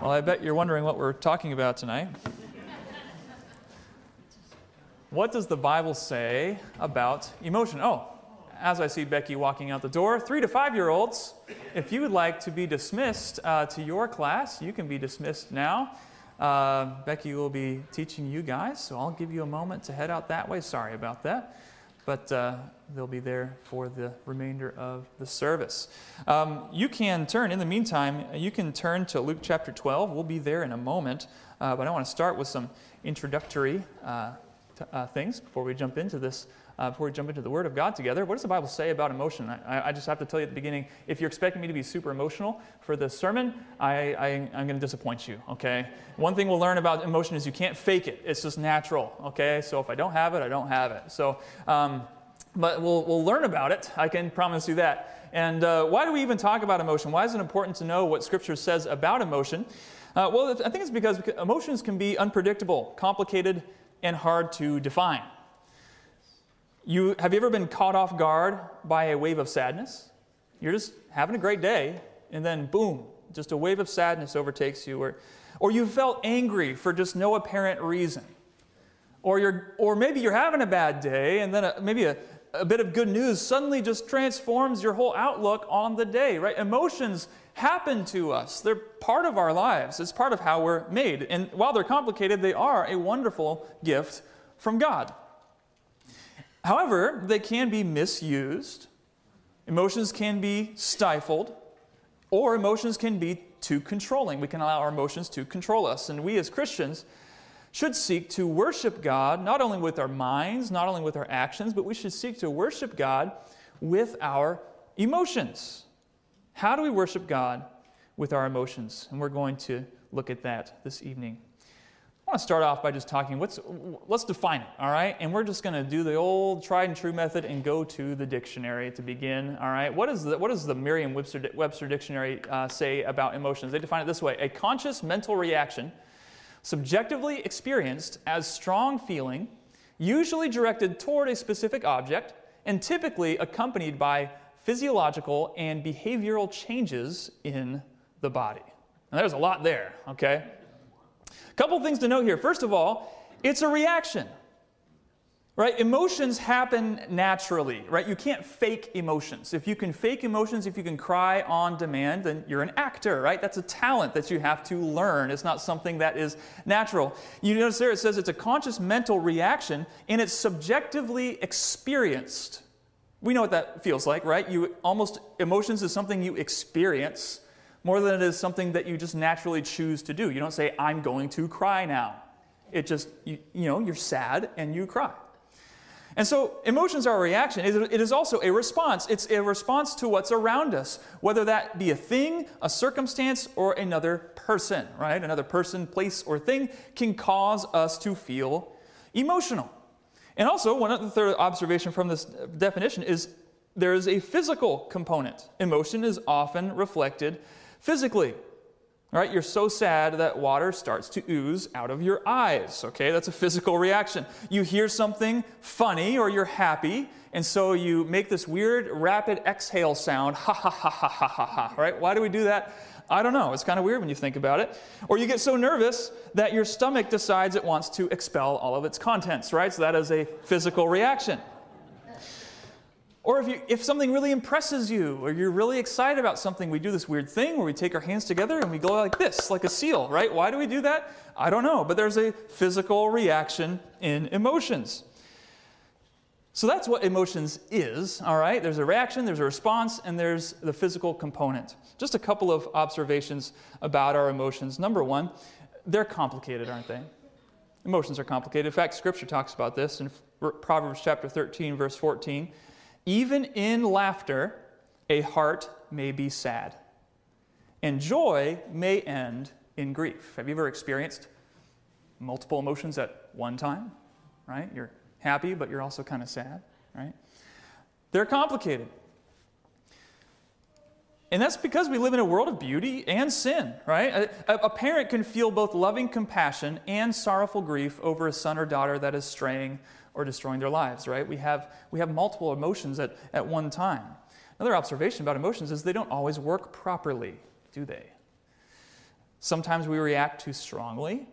Well, I bet you're wondering what we're talking about tonight. what does the Bible say about emotion? Oh, as I see Becky walking out the door, three to five year olds, if you would like to be dismissed uh, to your class, you can be dismissed now. Uh, Becky will be teaching you guys, so I'll give you a moment to head out that way. Sorry about that but uh, they'll be there for the remainder of the service. Um, you can turn, in the meantime, you can turn to Luke chapter 12. We'll be there in a moment, uh, but I want to start with some introductory uh, t- uh, things before we jump into this uh, before we jump into the Word of God together. What does the Bible say about emotion? I, I, just have to tell you at the beginning if you're expecting me to be super emotional for this sermon, I, I, I'm going to disappoint you, okay? One thing we'll learn about emotion is you can't fake it, it's just natural, okay? So if I don't have it, I don't have it. So, um, but we'll, we'll learn about it, I can promise you that. And uh, why do we even talk about emotion? Why is it important to know what Scripture says about emotion? Uh, well, I think it's because emotions can be unpredictable, complicated, and hard to define. You, have you ever been caught off guard by a wave of sadness? You're just having a great day, and then boom, just a wave of sadness overtakes you. Or, or you felt angry for just no apparent reason. Or, you're, or maybe you're having a bad day, and then a, maybe a, a bit of good news suddenly just transforms your whole outlook on the day, right? Emotions happen to us. They're part of our lives. It's part of how we're made. And while they're complicated, they are a wonderful gift from God. However, they can be misused, emotions can be stifled, or emotions can be too controlling. We can allow our emotions to control us. And we as Christians should seek to worship God not only with our minds, not only with our actions, but we should seek to worship God with our emotions. How do we worship God with our emotions? And we're going to look at that this evening. I want to start off by just talking, what's, let's define it, all right? And we're just going to do the old tried and true method and go to the dictionary to begin, all right? What, is the, what does the Merriam Webster, Dictionary uh, say about emotions? They define it this way a conscious mental reaction, subjectively experienced as strong feeling, usually directed toward a specific object, and typically accompanied by physiological and behavioral changes in the body. Now, there's a lot there, okay? Couple things to note here. First of all, it's a reaction. Right? Emotions happen naturally, right? You can't fake emotions. If you can fake emotions, if you can cry on demand, then you're an actor, right? That's a talent that you have to learn. It's not something that is natural. You notice there it says it's a conscious mental reaction and it's subjectively experienced. We know what that feels like, right? You almost emotions is something you experience more than it is something that you just naturally choose to do. You don't say, I'm going to cry now. It just, you, you know, you're sad and you cry. And so emotions are a reaction. It is also a response. It's a response to what's around us, whether that be a thing, a circumstance, or another person, right? Another person, place, or thing can cause us to feel emotional. And also, one other third observation from this definition is there is a physical component. Emotion is often reflected physically. All right, you're so sad that water starts to ooze out of your eyes. Okay, that's a physical reaction. You hear something funny or you're happy, and so you make this weird rapid exhale sound, ha ha ha ha ha ha ha. Right? Why do we do that? I don't know. It's kind of weird when you think about it. Or you get so nervous that your stomach decides it wants to expel all of its contents, right? So that is a physical reaction. Or if, you, if something really impresses you, or you're really excited about something, we do this weird thing where we take our hands together and we go like this, like a seal, right? Why do we do that? I don't know, but there's a physical reaction in emotions. So that's what emotions is, all right? There's a reaction, there's a response, and there's the physical component. Just a couple of observations about our emotions. Number one, they're complicated, aren't they? Emotions are complicated. In fact, Scripture talks about this in Proverbs chapter 13, verse 14. Even in laughter, a heart may be sad, and joy may end in grief. Have you ever experienced multiple emotions at one time? Right? You're happy, but you're also kind of sad, right? They're complicated. And that's because we live in a world of beauty and sin, right? A, a, parent can feel both loving compassion and sorrowful grief over a son or daughter that is straying or destroying their lives, right? We have, we have multiple emotions at, at one time. Another observation about emotions is they don't always work properly, do they? Sometimes we react too strongly.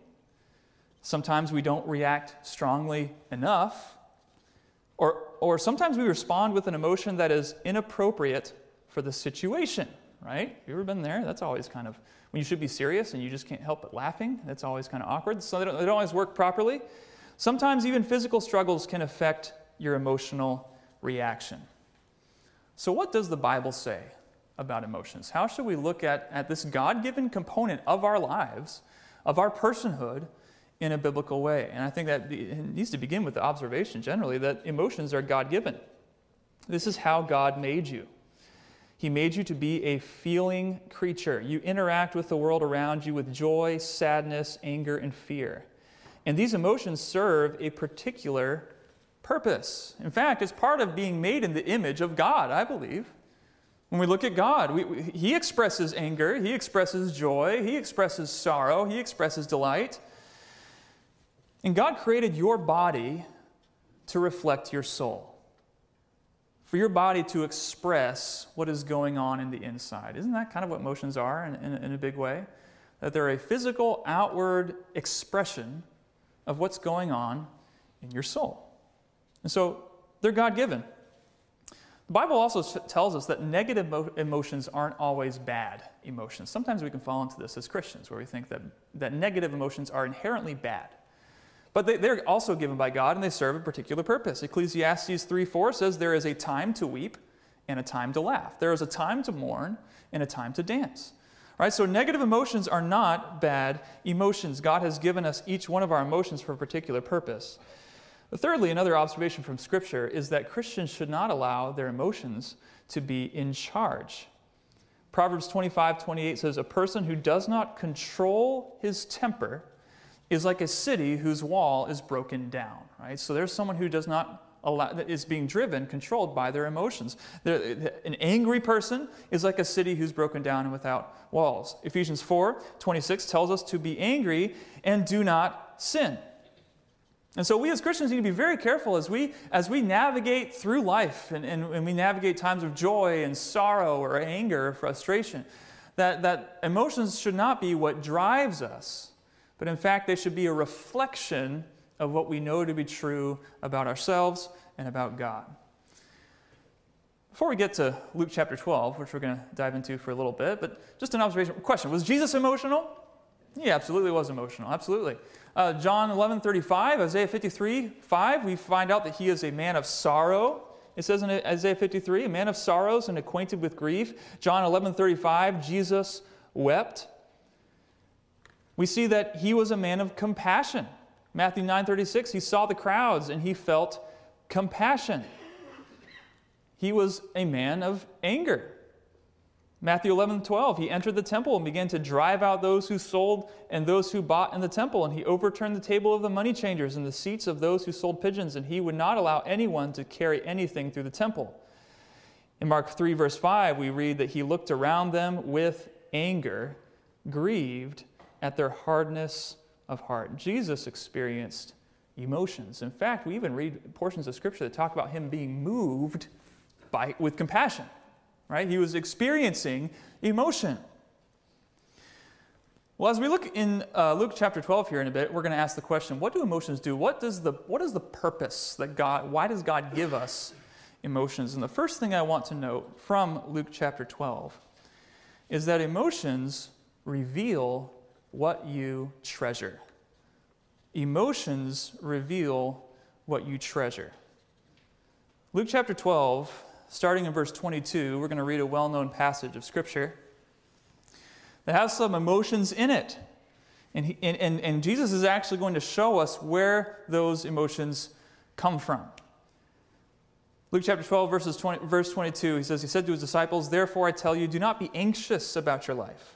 Sometimes we don't react strongly enough. Or, or sometimes we respond with an emotion that is inappropriate for the situation, right? You ever been there? That's always kind of, when you should be serious and you just can't help but laughing, that's always kind of awkward. So they don't, they don't always work properly. Sometimes even physical struggles can affect your emotional reaction. So, what does the Bible say about emotions? How should we look at, at this God given component of our lives, of our personhood, in a biblical way? And I think that it needs to begin with the observation generally that emotions are God given. This is how God made you. He made you to be a feeling creature. You interact with the world around you with joy, sadness, anger, and fear. And these emotions serve a particular purpose. In fact, it's part of being made in the image of God, I believe. When we look at God, we, we, He expresses anger, He expresses joy, He expresses sorrow, He expresses delight. And God created your body to reflect your soul, for your body to express what is going on in the inside. Isn't that kind of what emotions are in, in, in a big way? That they're a physical, outward expression of what's going on in your soul. And so they're God given. The Bible also tells us that negative emotions aren't always bad emotions. Sometimes we can fall into this as Christians, where we think that, that negative emotions are inherently bad. But they, they're also given by God and they serve a particular purpose. Ecclesiastes 3 4 says, There is a time to weep and a time to laugh. There is a time to mourn and a time to dance. Right? So negative emotions are not bad emotions. God has given us each one of our emotions for a particular purpose. But thirdly, another observation from Scripture is that Christians should not allow their emotions to be in charge. Proverbs 25 28 says, A person who does not control his temper is like a city whose wall is broken down. Right? So there's someone who does not that is being driven, controlled by their emotions. An angry person is like a city who's broken down and without walls. Ephesians 4 26 tells us to be angry and do not sin. And so we as Christians need to be very careful as we, as we navigate through life and, and, and we navigate times of joy and sorrow or anger or frustration, that, that emotions should not be what drives us, but in fact, they should be a reflection of what we know to be true about ourselves and about God. Before we get to Luke chapter 12, which we're going to dive into for a little bit, but just an observation question Was Jesus emotional? He absolutely was emotional, absolutely. Uh, John 11 35, Isaiah 53 5, we find out that he is a man of sorrow. It says in Isaiah 53, a man of sorrows and acquainted with grief. John 11 35, Jesus wept. We see that he was a man of compassion. Matthew 9:36, he saw the crowds and he felt compassion. He was a man of anger. Matthew 11, 12, he entered the temple and began to drive out those who sold and those who bought in the temple. And he overturned the table of the money changers and the seats of those who sold pigeons. And he would not allow anyone to carry anything through the temple. In Mark 3, verse 5, we read that he looked around them with anger, grieved at their hardness of heart. Jesus experienced emotions. In fact, we even read portions of Scripture that talk about him being moved by, with compassion, right? He was experiencing emotion. Well, as we look in uh, Luke chapter 12 here in a bit, we're going to ask the question what do emotions do? What, does the, what is the purpose that God, why does God give us emotions? And the first thing I want to note from Luke chapter 12 is that emotions reveal what you treasure. Emotions reveal what you treasure. Luke chapter 12, starting in verse 22, we're going to read a well known passage of Scripture that has some emotions in it. And, he, and, and, and Jesus is actually going to show us where those emotions come from. Luke chapter 12, verses 20, verse 22, he says, He said to his disciples, Therefore I tell you, do not be anxious about your life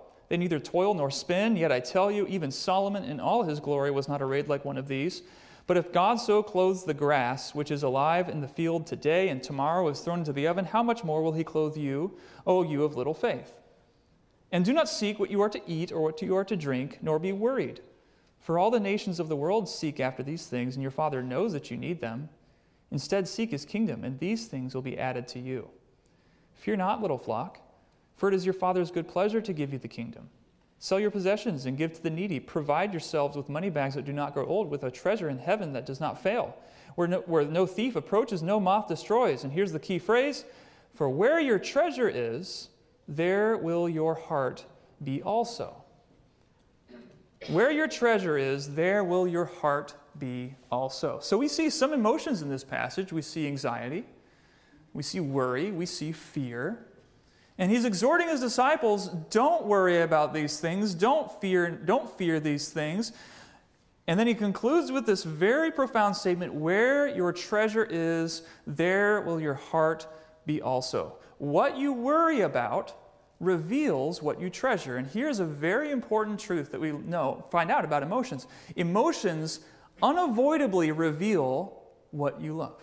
They neither toil nor spin, yet I tell you, even Solomon in all his glory was not arrayed like one of these. But if God so clothes the grass, which is alive in the field today and tomorrow is thrown into the oven, how much more will he clothe you, O you of little faith? And do not seek what you are to eat or what you are to drink, nor be worried. For all the nations of the world seek after these things, and your Father knows that you need them. Instead, seek his kingdom, and these things will be added to you. Fear not, little flock. For it is your Father's good pleasure to give you the kingdom. Sell your possessions and give to the needy. Provide yourselves with money bags that do not grow old, with a treasure in heaven that does not fail, where no, where no thief approaches, no moth destroys. And here's the key phrase For where your treasure is, there will your heart be also. Where your treasure is, there will your heart be also. So we see some emotions in this passage. We see anxiety, we see worry, we see fear. And he's exhorting his disciples, don't worry about these things, don't fear, don't fear these things. And then he concludes with this very profound statement where your treasure is, there will your heart be also. What you worry about reveals what you treasure. And here's a very important truth that we know, find out about emotions. Emotions unavoidably reveal what you love,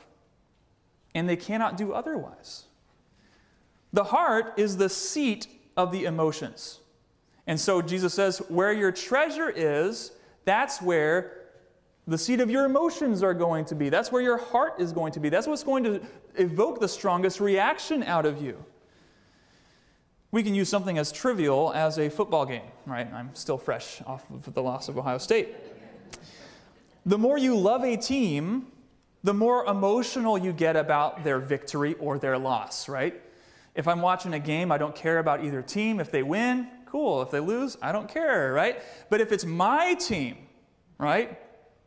and they cannot do otherwise. The heart is the seat of the emotions. And so Jesus says, where your treasure is, that's where the seat of your emotions are going to be. That's where your heart is going to be. That's what's going to evoke the strongest reaction out of you. We can use something as trivial as a football game, right? I'm still fresh off of the loss of Ohio State. The more you love a team, the more emotional you get about their victory or their loss, right? If I'm watching a game, I don't care about either team. If they win, cool. If they lose, I don't care, right? But if it's my team, right?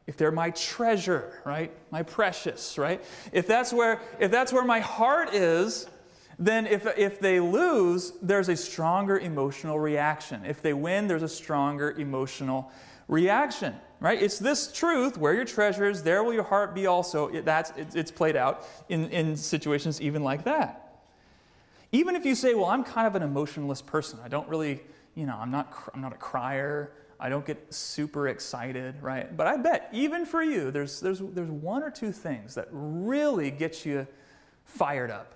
If they're my treasure, right? My precious, right? If that's where if that's where my heart is, then if, if they lose, there's a stronger emotional reaction. If they win, there's a stronger emotional reaction, right? It's this truth where your treasure is, there will your heart be also. That's, it, it's played out in, in situations even like that. Even if you say, well, I'm kind of an emotionless person, I don't really, you know, I'm not, I'm not a crier, I don't get super excited, right? But I bet even for you, there's, there's, there's one or two things that really get you fired up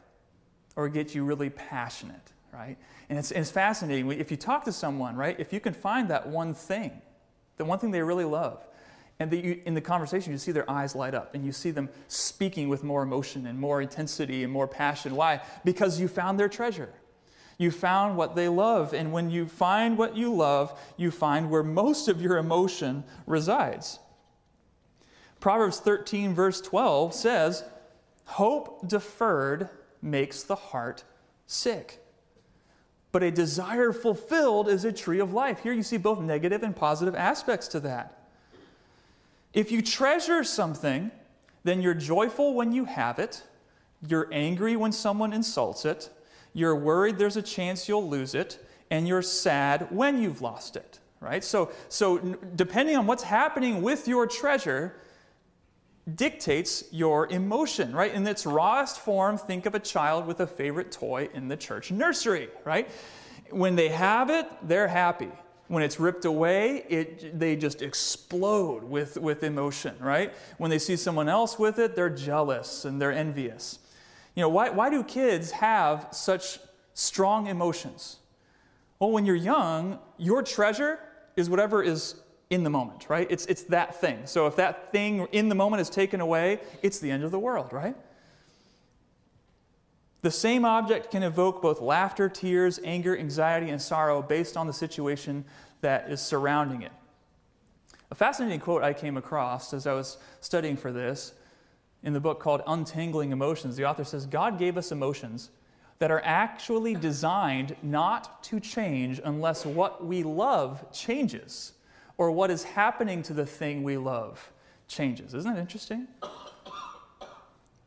or get you really passionate, right? And it's, it's fascinating. If you talk to someone, right, if you can find that one thing, the one thing they really love, and the, you, in the conversation, you see their eyes light up and you see them speaking with more emotion and more intensity and more passion. Why? Because you found their treasure. You found what they love. And when you find what you love, you find where most of your emotion resides. Proverbs 13, verse 12 says, Hope deferred makes the heart sick. But a desire fulfilled is a tree of life. Here you see both negative and positive aspects to that. If you treasure something, then you're joyful when you have it, you're angry when someone insults it, you're worried there's a chance you'll lose it, and you're sad when you've lost it, right? So, so depending on what's happening with your treasure, dictates your emotion, right? In its rawest form, think of a child with a favorite toy in the church nursery, right? When they have it, they're happy when it's ripped away, it, they just explode with, with emotion, right? When they see someone else with it, they're jealous and they're envious. You know, why, why do kids have such strong emotions? Well, when you're young, your treasure is whatever is in the moment, right? It's, it's that thing. So if that thing in the moment is taken away, it's the end of the world, right? The same object can evoke both laughter, tears, anger, anxiety, and sorrow based on the situation that is surrounding it. A fascinating quote I came across as I was studying for this in the book called Untangling Emotions. The author says God gave us emotions that are actually designed not to change unless what we love changes or what is happening to the thing we love changes. Isn't that interesting?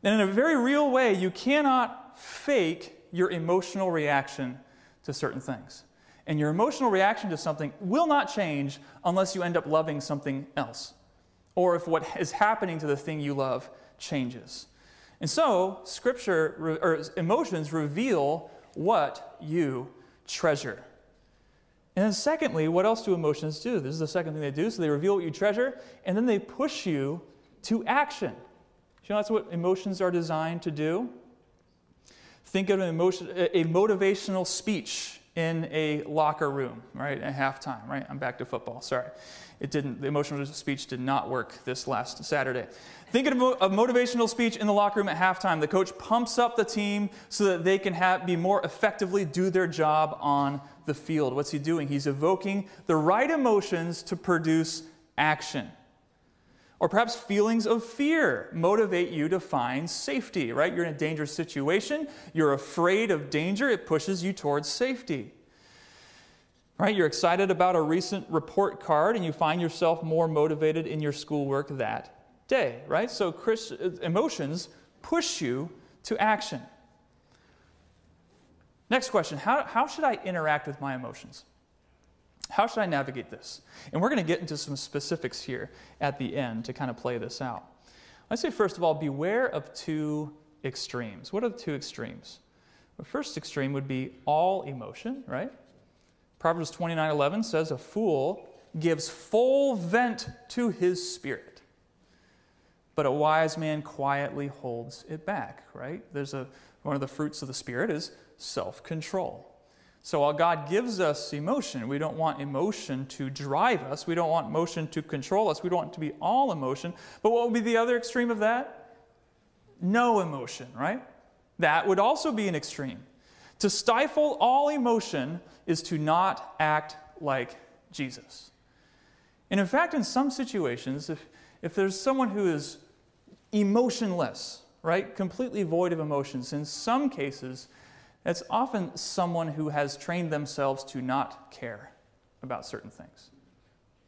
And in a very real way, you cannot fake your emotional reaction to certain things. And your emotional reaction to something will not change unless you end up loving something else, or if what is happening to the thing you love changes. And so, scripture or emotions reveal what you treasure. And then, secondly, what else do emotions do? This is the second thing they do. So they reveal what you treasure, and then they push you to action. You know, that's what emotions are designed to do. Think of an emotion, a motivational speech in a locker room, right, at halftime, right? I'm back to football, sorry. It didn't, the emotional speech did not work this last Saturday. Think of a motivational speech in the locker room at halftime. The coach pumps up the team so that they can have, be more effectively do their job on the field. What's he doing? He's evoking the right emotions to produce action. Or perhaps feelings of fear motivate you to find safety, right? You're in a dangerous situation, you're afraid of danger, it pushes you towards safety. Right? You're excited about a recent report card and you find yourself more motivated in your schoolwork that day, right? So Chris, emotions push you to action. Next question how, how should I interact with my emotions? How should I navigate this? And we're going to get into some specifics here at the end to kind of play this out. I'd say, first of all, beware of two extremes. What are the two extremes? The first extreme would be all emotion, right? Proverbs 29 11 says, A fool gives full vent to his spirit, but a wise man quietly holds it back, right? There's a, one of the fruits of the Spirit is self control. So while God gives us emotion, we don't want emotion to drive us. We don't want emotion to control us. We don't want to be all emotion. But what would be the other extreme of that? No emotion, right? That would also be an extreme. To stifle all emotion is to not act like Jesus. And in fact, in some situations, if, if there's someone who is emotionless, right, completely void of emotions, in some cases, it's often someone who has trained themselves to not care about certain things,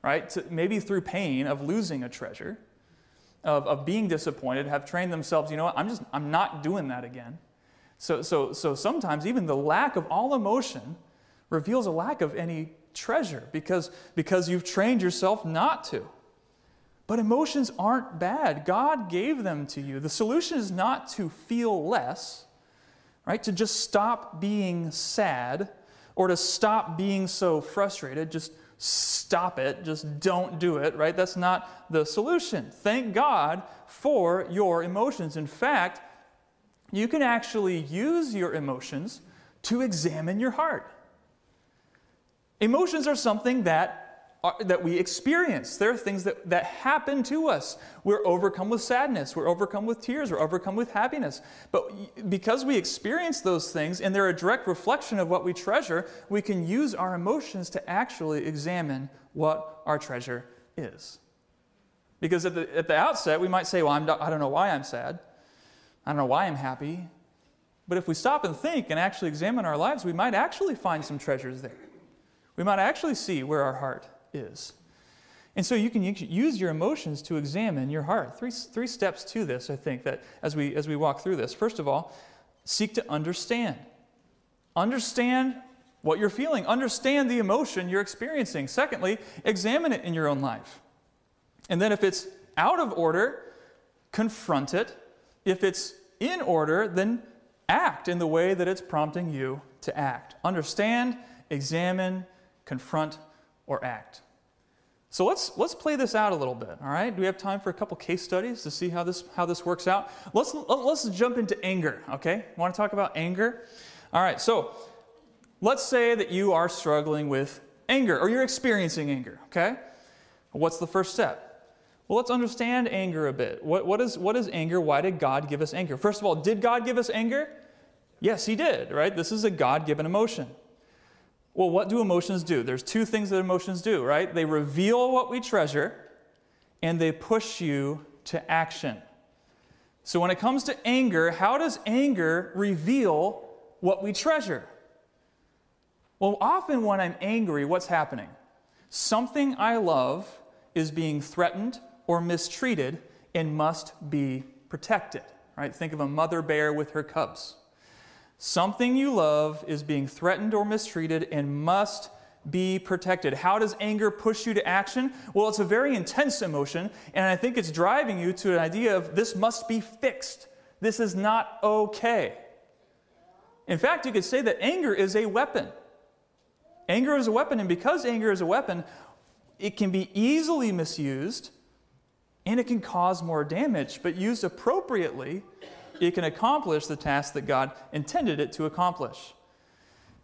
right? Maybe through pain of losing a treasure, of, of being disappointed, have trained themselves, you know what, I'm just, I'm not doing that again. So, so, so sometimes even the lack of all emotion reveals a lack of any treasure because, because you've trained yourself not to. But emotions aren't bad. God gave them to you. The solution is not to feel less, right? To just stop being sad or to stop being so frustrated. Just stop it. Just don't do it, right? That's not the solution. Thank God for your emotions. In fact, you can actually use your emotions to examine your heart. Emotions are something that are, that we experience. There are things that, that happen to us. We're overcome with sadness, we're overcome with tears, we're overcome with happiness. But because we experience those things and they're a direct reflection of what we treasure, we can use our emotions to actually examine what our treasure is. Because at the, at the outset, we might say, Well, I'm, I don't know why I'm sad. I don't know why I'm happy. But if we stop and think and actually examine our lives, we might actually find some treasures there. We might actually see where our heart is. And so you can use your emotions to examine your heart. Three, three steps to this, I think, that as we, as we walk through this. First of all, seek to understand. Understand what you're feeling, understand the emotion you're experiencing. Secondly, examine it in your own life. And then if it's out of order, confront it. If it's in order, then act in the way that it's prompting you to act. Understand, examine, confront, or act. So let's, let's play this out a little bit, all right? Do we have time for a couple case studies to see how this, how this works out? Let's, let's jump into anger, okay? Want to talk about anger? All right, so let's say that you are struggling with anger or you're experiencing anger, okay? What's the first step? Well, let's understand anger a bit. What, what, is, what is anger? Why did God give us anger? First of all, did God give us anger? Yes, He did, right? This is a God given emotion. Well, what do emotions do? There's two things that emotions do, right? They reveal what we treasure and they push you to action. So when it comes to anger, how does anger reveal what we treasure? Well, often when I'm angry, what's happening? Something I love is being threatened or mistreated and must be protected. Right? Think of a mother bear with her cubs. Something you love is being threatened or mistreated and must be protected. How does anger push you to action? Well, it's a very intense emotion, and I think it's driving you to an idea of this must be fixed. This is not okay. In fact, you could say that anger is a weapon. Anger is a weapon, and because anger is a weapon, it can be easily misused and it can cause more damage. But used appropriately, it can accomplish the task that God intended it to accomplish.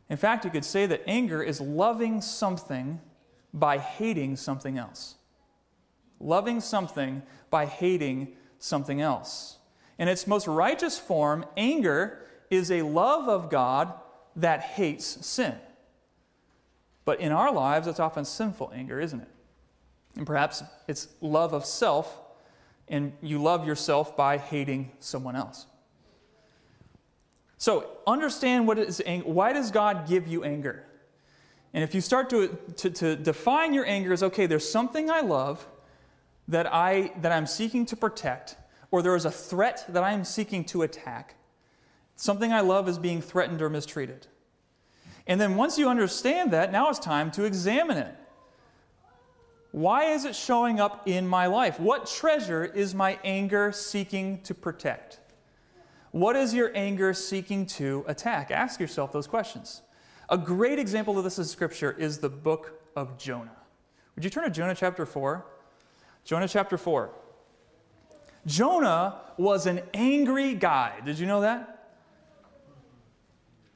In fact, you could say that anger is loving something by hating something else. Loving something by hating something else. In its most righteous form, anger is a love of God that hates sin. But in our lives, it's often sinful anger, isn't it? And perhaps it's love of self, and you love yourself by hating someone else. So understand what is anger. Why does God give you anger? And if you start to, to, to define your anger as okay, there's something I love that, I, that I'm seeking to protect, or there is a threat that I am seeking to attack. Something I love is being threatened or mistreated. And then once you understand that, now it's time to examine it. Why is it showing up in my life? What treasure is my anger seeking to protect? What is your anger seeking to attack? Ask yourself those questions. A great example of this in Scripture is the book of Jonah. Would you turn to Jonah chapter 4? Jonah chapter 4. Jonah was an angry guy. Did you know that?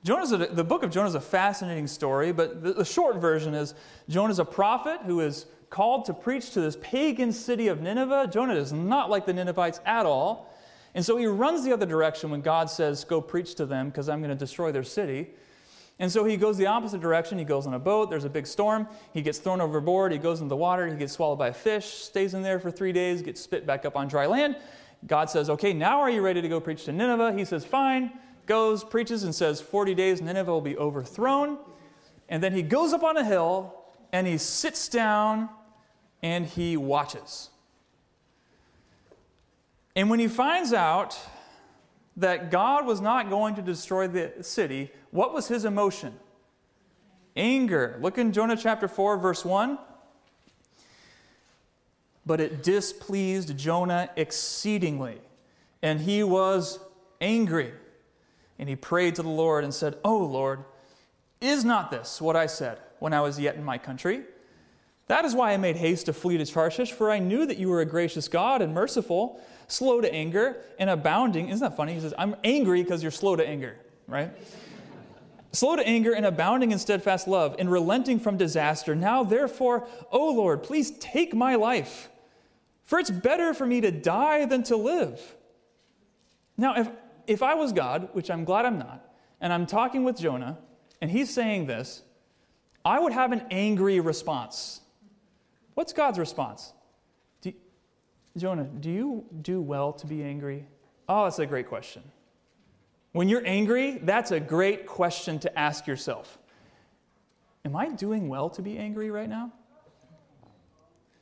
Jonah's a, the book of Jonah is a fascinating story, but the, the short version is Jonah is a prophet who is called to preach to this pagan city of Nineveh. Jonah is not like the Ninevites at all. And so he runs the other direction when God says, Go preach to them because I'm going to destroy their city. And so he goes the opposite direction. He goes on a boat. There's a big storm. He gets thrown overboard. He goes into the water. He gets swallowed by a fish, stays in there for three days, gets spit back up on dry land. God says, Okay, now are you ready to go preach to Nineveh? He says, Fine. Goes, preaches, and says, 40 days Nineveh will be overthrown. And then he goes up on a hill and he sits down and he watches. And when he finds out that God was not going to destroy the city, what was his emotion? Anger. Look in Jonah chapter 4, verse 1. But it displeased Jonah exceedingly, and he was angry. And he prayed to the Lord and said, Oh Lord, is not this what I said when I was yet in my country? That is why I made haste to flee to Tarshish, for I knew that you were a gracious God and merciful slow to anger, and abounding. Isn't that funny? He says, I'm angry because you're slow to anger, right? slow to anger and abounding in steadfast love, and relenting from disaster. Now, therefore, O Lord, please take my life, for it's better for me to die than to live. Now, if, if I was God, which I'm glad I'm not, and I'm talking with Jonah, and he's saying this, I would have an angry response. What's God's response? Jonah, do you do well to be angry? Oh, that's a great question. When you're angry, that's a great question to ask yourself. Am I doing well to be angry right now?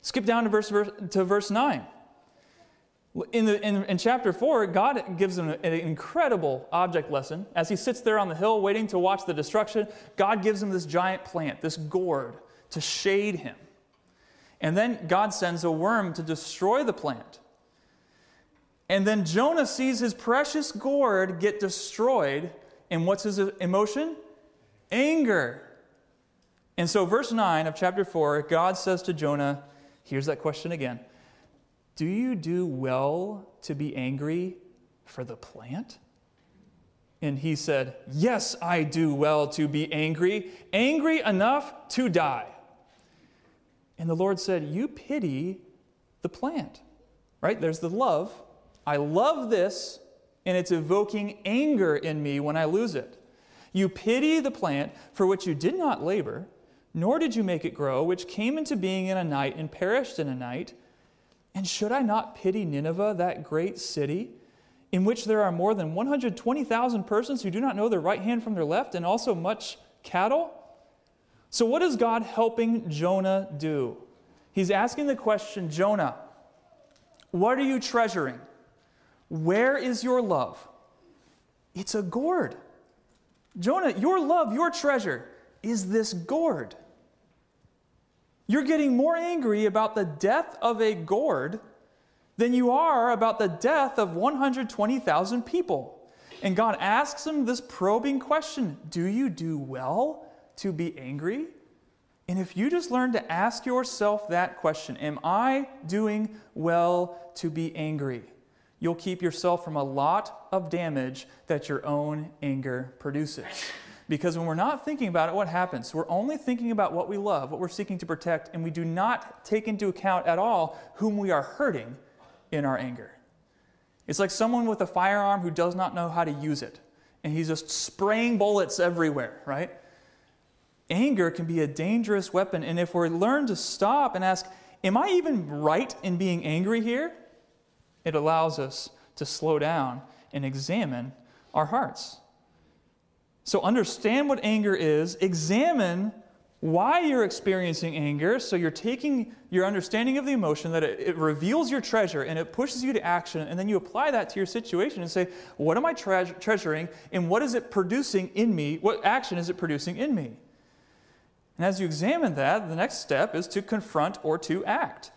Skip down to verse, verse to verse 9. In, the, in, in, chapter 4, God gives him an incredible object lesson. As he sits there on the hill waiting to watch the destruction, God gives him this giant plant, this gourd, to shade him. And then God sends a worm to destroy the plant. And then Jonah sees his precious gourd get destroyed. And what's his emotion? Anger. And so, verse 9 of chapter 4, God says to Jonah, here's that question again Do you do well to be angry for the plant? And he said, Yes, I do well to be angry, angry enough to die. And the Lord said, You pity the plant. Right? There's the love. I love this, and it's evoking anger in me when I lose it. You pity the plant for which you did not labor, nor did you make it grow, which came into being in a night and perished in a night. And should I not pity Nineveh, that great city, in which there are more than 120,000 persons who do not know their right hand from their left, and also much cattle? So, what is God helping Jonah do? He's asking the question Jonah, what are you treasuring? Where is your love? It's a gourd. Jonah, your love, your treasure is this gourd. You're getting more angry about the death of a gourd than you are about the death of 120,000 people. And God asks him this probing question Do you do well to be angry? And if you just learn to ask yourself that question, Am I doing well to be angry? You'll keep yourself from a lot of damage that your own anger produces. Because when we're not thinking about it, what happens? We're only thinking about what we love, what we're seeking to protect, and we do not take into account at all whom we are hurting in our anger. It's like someone with a firearm who does not know how to use it, and he's just spraying bullets everywhere, right? Anger can be a dangerous weapon, and if we learn to stop and ask, Am I even right in being angry here? It allows us to slow down and examine our hearts. So, understand what anger is, examine why you're experiencing anger. So, you're taking your understanding of the emotion, that it, it, reveals your treasure and it pushes you to action, and then you apply that to your situation and say, What am I tre- treasuring, and what is it producing in me? What action is it producing in me? And as you examine that, the next step is to confront or to act.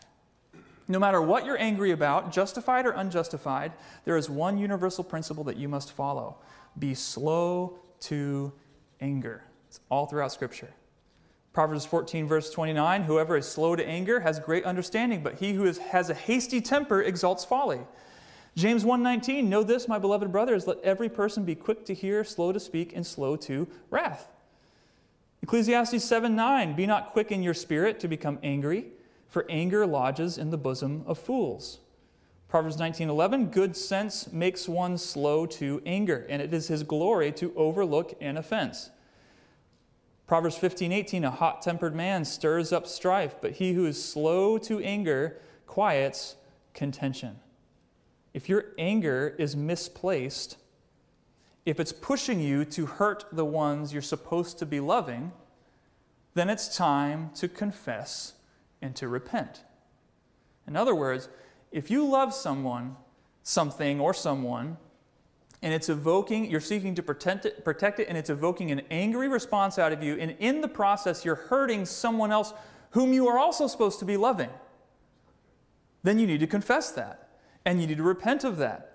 No matter what you're angry about, justified or unjustified, there is one universal principle that you must follow be slow to anger. It's all throughout Scripture. Proverbs 14, verse 29 Whoever is slow to anger has great understanding, but he who is, has a hasty temper exalts folly. James 1:19 Know this my beloved brothers let every person be quick to hear slow to speak and slow to wrath. Ecclesiastes 7:9 Be not quick in your spirit to become angry for anger lodges in the bosom of fools. Proverbs 19:11 Good sense makes one slow to anger, and it is his glory to overlook an offense. Proverbs 15:18 A hot-tempered man stirs up strife, but he who is slow to anger quiets contention. If your anger is misplaced, if it's pushing you to hurt the ones you're supposed to be loving, then it's time to confess and to repent. In other words, if you love someone, something, or someone, and it's evoking, you're seeking to protect it, protect it, and it's evoking an angry response out of you, and in the process, you're hurting someone else whom you are also supposed to be loving, then you need to confess that, and you need to repent of that.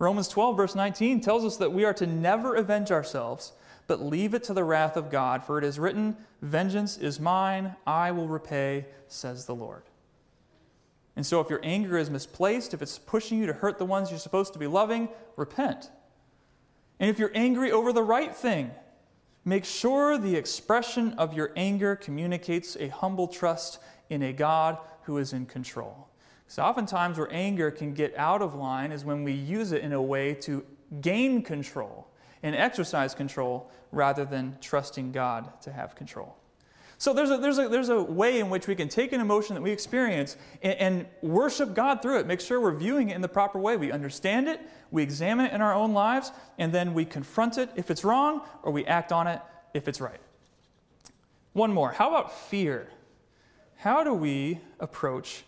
Romans 12, verse 19, tells us that we are to never avenge ourselves, but leave it to the wrath of God, for it is written, Vengeance is mine, I will repay, says the Lord. And so, if your anger is misplaced, if it's pushing you to hurt the ones you're supposed to be loving, repent. And if you're angry over the right thing, make sure the expression of your anger communicates a humble trust in a God who is in control. Because oftentimes, where anger can get out of line is when we use it in a way to gain control and exercise control rather than trusting God to have control. So there's a, there's, a, there's a way in which we can take an emotion that we experience and, and, worship God through it. Make sure we're viewing it in the proper way. We understand it, we examine it in our own lives, and then we confront it if it's wrong, or we act on it if it's right. One more. How about fear? How do we approach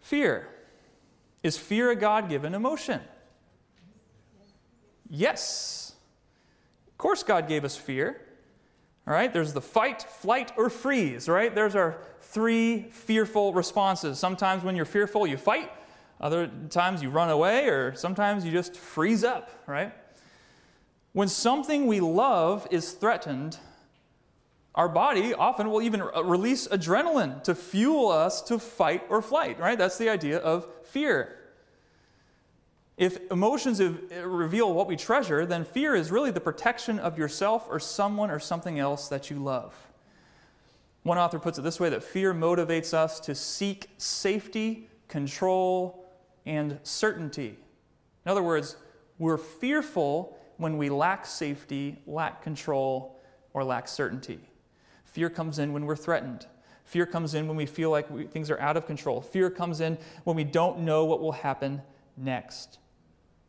fear? Is fear a God given emotion? Yes. Of course, God gave us fear. All right, there's the fight, flight, or freeze, right? There's our three fearful responses. Sometimes when you're fearful, you fight. Other times you run away, or sometimes you just freeze up, right? When something we love is threatened, our body often will even uh, release adrenaline to fuel us to fight or flight, right? That's the idea of fear. If emotions reveal what we treasure, then fear is really the protection of yourself or someone or something else that you love. One author puts it this way that fear motivates us to seek safety, control, and certainty. In other words, we're fearful when we lack safety, lack control, or lack certainty. Fear comes in when we're threatened. Fear comes in when we feel like we, things are out of control. Fear comes in when we don't know what will happen next.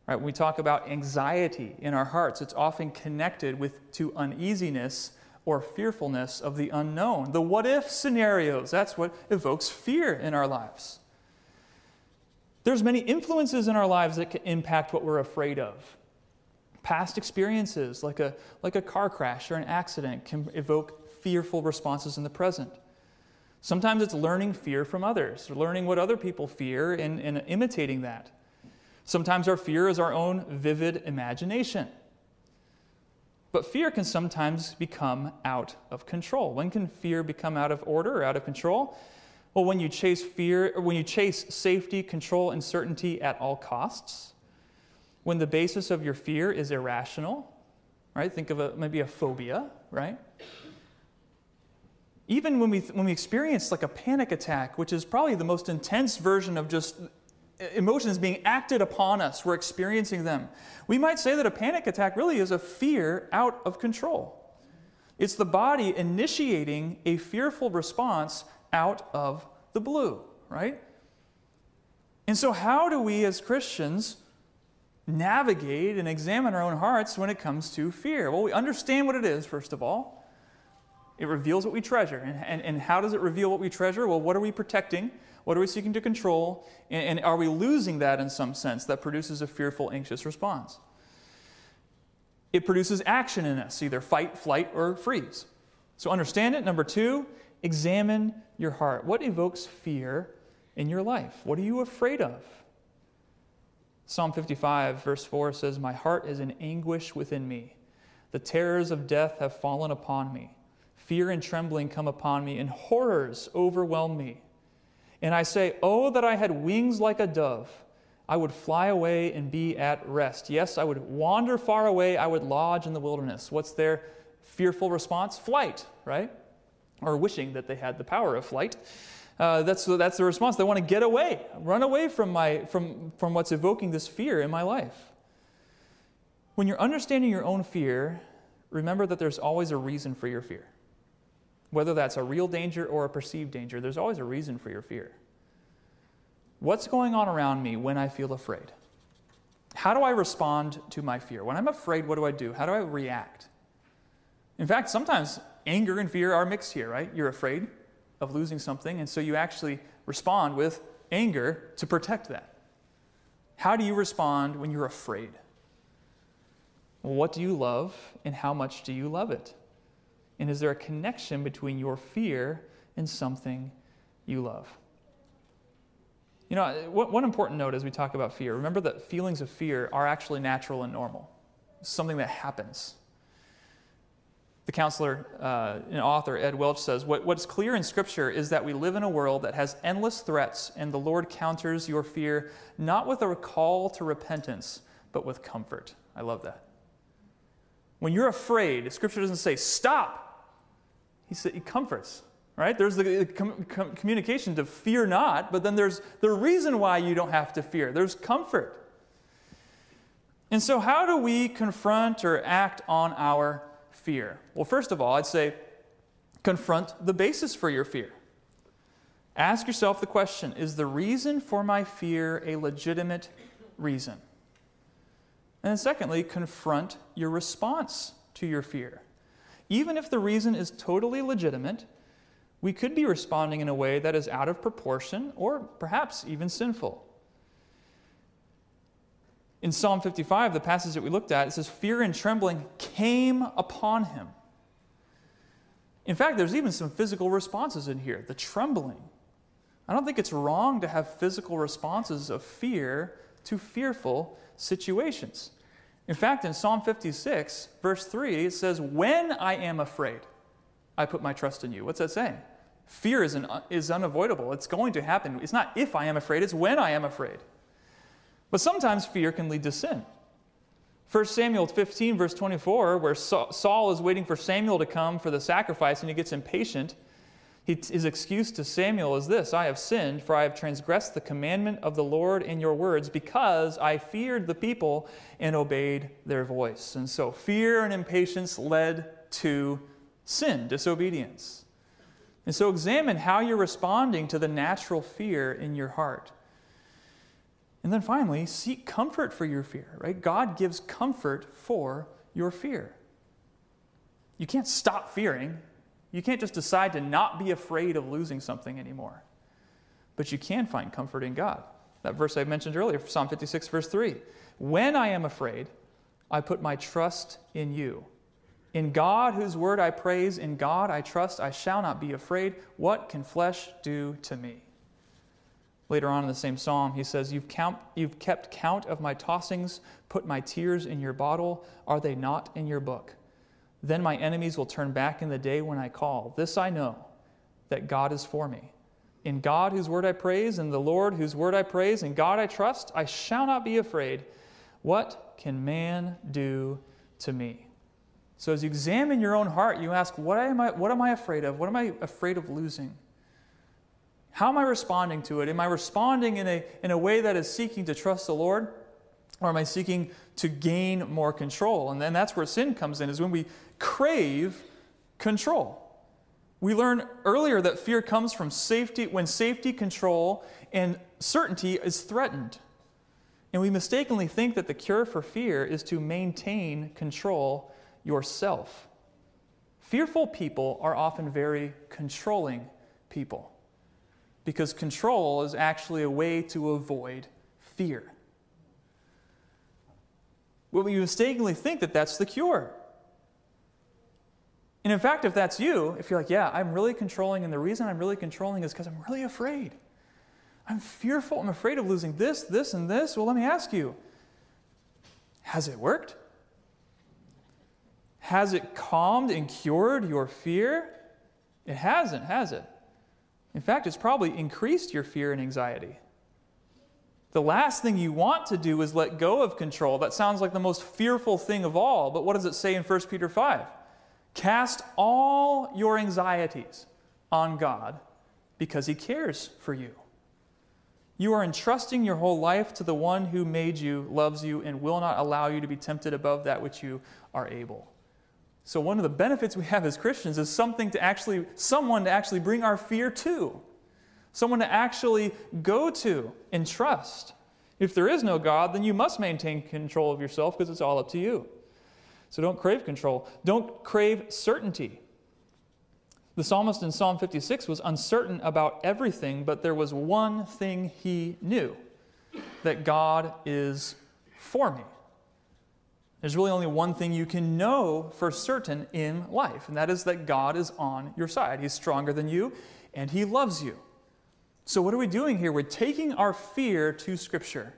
Right, when we talk about anxiety in our hearts, it's often connected with to uneasiness or fearfulness of the unknown. The what if scenarios, that's what evokes fear in our lives. There's many influences in our lives that can impact what we're afraid of. Past experiences, like a, like a car crash or an accident, can evoke fearful responses in the present. Sometimes it's learning fear from others, learning what other people fear and, and imitating that. Sometimes our fear is our own vivid imagination. But fear can sometimes become out of control. When can fear become out of order or out of control? Well, when you chase fear, when you chase safety, control, and certainty at all costs, when the basis of your fear is irrational, right? Think of a, maybe a phobia, right? Even when we, when we experience like a panic attack, which is probably the most intense version of just uh, emotions being acted upon us, we're experiencing them. We might say that a panic attack really is a fear out of control. It's the body initiating a fearful response out of the blue, right? And so, how do we as Christians navigate and examine our own hearts when it comes to fear? Well, we understand what it is, first of all. It reveals what we treasure. And, and, and how does it reveal what we treasure? Well, what are we protecting? What are we seeking to control? And, and are we losing that in some sense that produces a fearful, anxious response? It produces action in us, either fight, flight, or freeze. So understand it. Number two, examine your heart. What evokes fear in your life? What are you afraid of? Psalm 55, verse 4 says, My heart is in anguish within me. The terrors of death have fallen upon me. Fear and trembling come upon me, and horrors overwhelm me. And I say, Oh, that I had wings like a dove! I would fly away and be at rest. Yes, I would wander far away. I would lodge in the wilderness. What's their fearful response? Flight, right? Or wishing that they had the power of flight. Uh, that's, that's the response. They want to get away, run away from, my, from, from what's evoking this fear in my life. When you're understanding your own fear, remember that there's always a reason for your fear. Whether that's a real danger or a perceived danger, there's always a reason for your fear. What's going on around me when I feel afraid? How do I respond to my fear? When I'm afraid, what do I do? How do I react? In fact, sometimes anger and fear are mixed here, right? You're afraid of losing something, and so you actually respond with anger to protect that. How do you respond when you're afraid? what do you love, and how much do you love it? And is there a connection between your fear and something you love? You know, one important note as we talk about fear remember that feelings of fear are actually natural and normal, it's something that happens. The counselor uh, and author Ed Welch says what, What's clear in Scripture is that we live in a world that has endless threats, and the Lord counters your fear not with a call to repentance, but with comfort. I love that. When you're afraid, Scripture doesn't say, Stop, he, said, he comforts, right? There's the com- com- communication to fear not, but then there's the reason why you don't have to fear. There's comfort. And so, how do we confront or act on our fear? Well, first of all, I'd say confront the basis for your fear. Ask yourself the question Is the reason for my fear a legitimate reason? And then, secondly, confront your response to your fear. Even if the reason is totally legitimate, we could be responding in a way that is out of proportion or perhaps even sinful. In Psalm 55, the passage that we looked at, it says, Fear and trembling came upon him. In fact, there's even some physical responses in here the trembling. I don't think it's wrong to have physical responses of fear to fearful situations. In fact, in Psalm 56, verse 3, it says, When I am afraid, I put my trust in you. What's that saying? Fear is, an, is unavoidable. It's going to happen. It's not if I am afraid, it's when I am afraid. But sometimes fear can lead to sin. 1 Samuel 15, verse 24, where Saul is waiting for Samuel to come for the sacrifice and he gets impatient his excuse to Samuel is this I have sinned, for I have transgressed the commandment of the Lord in your words, because I feared the people and obeyed their voice. And so fear and impatience led to sin, disobedience. And so examine how you're responding to the natural fear in your heart. And then finally, seek comfort for your fear, right? God gives comfort for your fear. You can't stop fearing. You can't just decide to not be afraid of losing something anymore. But you can find comfort in God. That verse I mentioned earlier, Psalm 56, verse 3. When I am afraid, I put my trust in you. In God, whose word I praise, in God I trust, I shall not be afraid. What can flesh do to me? Later on in the same psalm, he says, You've, count, you've kept count of my tossings, put my tears in your bottle. Are they not in your book? Then my enemies will turn back in the day when I call. This I know, that God is for me. In God, whose word I praise, in the Lord, whose word I praise, in God I trust, I shall not be afraid. What can man do to me? So, as you examine your own heart, you ask, What am I, what am I afraid of? What am I afraid of losing? How am I responding to it? Am I responding in a, in a way that is seeking to trust the Lord? Or am I seeking to gain more control? And then that's where sin comes in, is when we crave control. We learned earlier that fear comes from safety when safety, control, and certainty is threatened. And we mistakenly think that the cure for fear is to maintain control yourself. Fearful people are often very controlling people because control is actually a way to avoid fear. Well, we mistakenly think that that's the cure. And in fact, if that's you, if you're like, yeah, I'm really controlling, and the reason I'm really controlling is because I'm really afraid. I'm fearful. I'm afraid of losing this, this, and this. Well, let me ask you has it worked? Has it calmed and cured your fear? It hasn't, has it? In fact, it's probably increased your fear and anxiety. The last thing you want to do is let go of control. That sounds like the most fearful thing of all, but what does it say in 1 Peter 5? Cast all your anxieties on God because He cares for you. You are entrusting your whole life to the one who made you, loves you, and will not allow you to be tempted above that which you are able. So one of the benefits we have as Christians is something to actually someone to actually bring our fear to. Someone to actually go to and trust. If there is no God, then you must maintain control of yourself because it's all up to you. So don't crave control. Don't crave certainty. The psalmist in Psalm 56 was uncertain about everything, but there was one thing he knew that God is for me. There's really only one thing you can know for certain in life, and that is that God is on your side. He's stronger than you, and He loves you. So, what are we doing here? We're taking our fear to Scripture.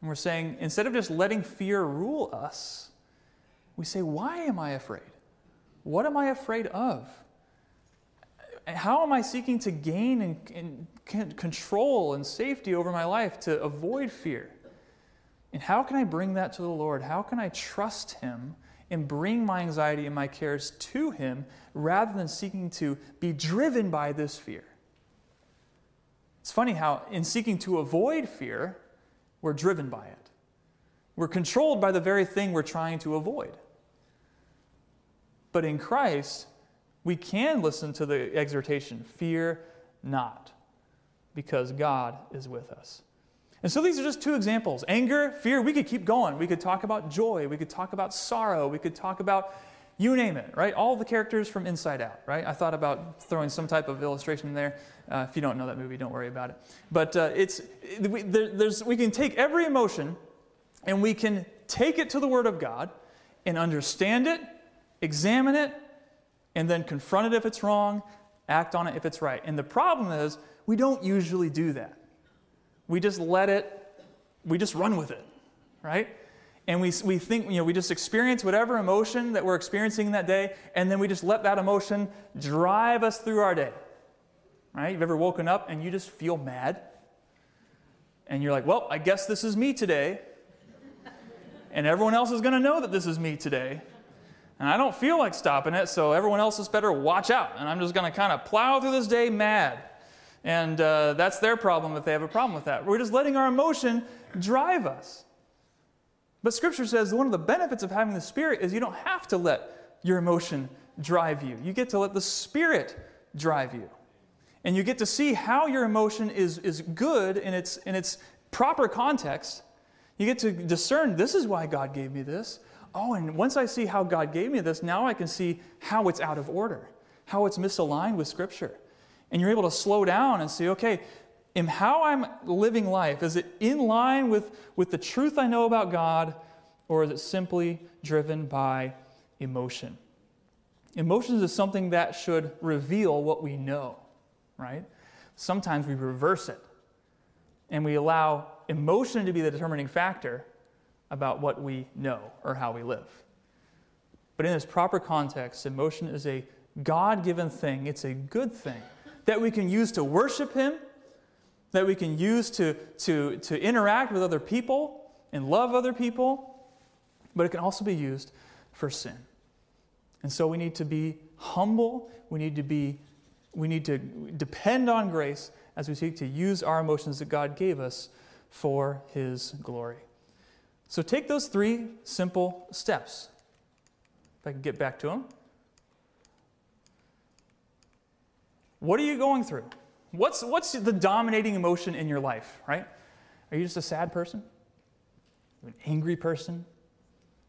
And we're saying, instead of just letting fear rule us, we say, Why am I afraid? What am I afraid of? How am I seeking to gain and, and control and safety over my life to avoid fear? And how can I bring that to the Lord? How can I trust Him and bring my anxiety and my cares to Him rather than seeking to be driven by this fear? It's funny how, in seeking to avoid fear, we're driven by it. We're controlled by the very thing we're trying to avoid. But in Christ, we can listen to the exhortation fear not, because God is with us. And so these are just two examples anger, fear. We could keep going. We could talk about joy. We could talk about sorrow. We could talk about you name it, right? All the characters from Inside Out, right? I thought about throwing some type of illustration in there. Uh, if you don't know that movie, don't worry about it. But uh, it's, we, there, there's, we can take every emotion and we can take it to the Word of God and understand it examine it, and then confront it if it's wrong, act on it if it's right. And the problem is, we don't usually do that. We just let it, we just run with it, right? And we, we think, you know, we just experience whatever emotion that we're experiencing that day, and then we just let that emotion drive us through our day, right? You've ever woken up and you just feel mad? And you're like, well, I guess this is me today. And everyone else is going to know that this is me today. And I don't feel like stopping it, so everyone else is better watch out. And I'm just going to kind of plow through this day mad. And uh, that's their problem if they have a problem with that. We're just letting our emotion drive us. But Scripture says one of the benefits of having the Spirit is you don't have to let your emotion drive you. You get to let the Spirit drive you. And you get to see how your emotion is, is good in its, in its proper context. You get to discern this is why God gave me this oh, and once I see how God gave me this, now I can see how it's out of order, how it's misaligned with Scripture. And you're able to slow down and see, okay, in how I'm living life, is it in line with, with the truth I know about God, or is it simply driven by emotion? Emotions is something that should reveal what we know, right? Sometimes we reverse it and we allow emotion to be the determining factor about what we know or how we live. But in its proper context, emotion is a God given thing, it's a good thing that we can use to worship Him, that we can use to, to, to interact with other people and love other people, but it can also be used for sin. And so we need to be humble, we need to be we need to depend on grace as we seek to use our emotions that God gave us for his glory. So take those three simple steps. If I can get back to them. What are you going through? What's, what's the dominating emotion in your life, right? Are you just a sad person? You an angry person?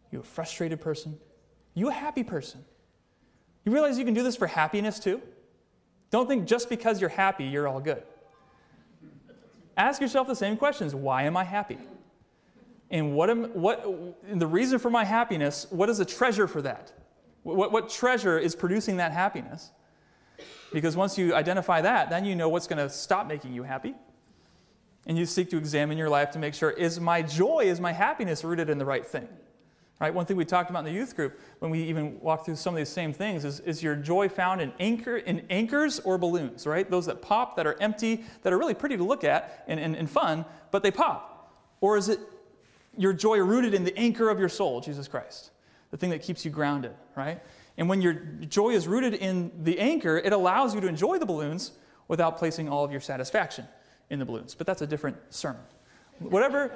You a frustrated person? You a happy person? You realize you can do this for happiness too? Don't think just because you're happy, you're all good. Ask yourself the same questions why am I happy? And what am, what, the reason for my happiness, what is the treasure for that? What, what treasure is producing that happiness? Because once you identify that, then you know what's going to stop making you happy. And you seek to examine your life to make sure is my joy, is my happiness rooted in the right thing? Right? One thing we talked about in the youth group when we even walked through some of these same things is, is your joy found in anchor in anchors or balloons, right? Those that pop, that are empty, that are really pretty to look at and, and, and fun, but they pop. Or is it your joy rooted in the anchor of your soul, Jesus Christ? The thing that keeps you grounded, right? And when your joy is rooted in the anchor, it allows you to enjoy the balloons without placing all of your satisfaction in the balloons. But that's a different sermon. Whatever,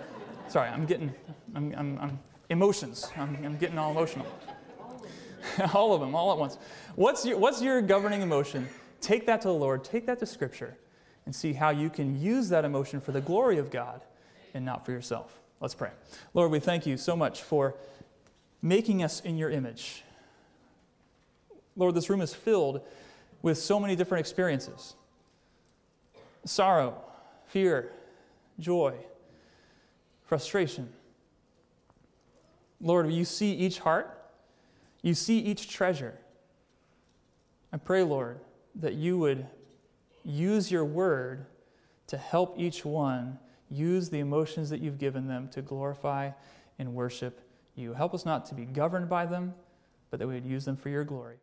sorry, I'm getting, I'm, I'm, I'm emotions. I'm, I'm, getting all emotional. all of them, all at once. What's your, what's your governing emotion? Take that to the Lord, take that to Scripture, and see how you can use that emotion for the glory of God and not for yourself. Let's pray. Lord, we thank you so much for making us in your image. Lord, this room is filled with so many different experiences sorrow, fear, joy, frustration. Lord, you see each heart, you see each treasure. I pray, Lord, that you would use your word to help each one use the emotions that you've given them to glorify and worship you. Help us not to be governed by them, but that we would use them for your glory.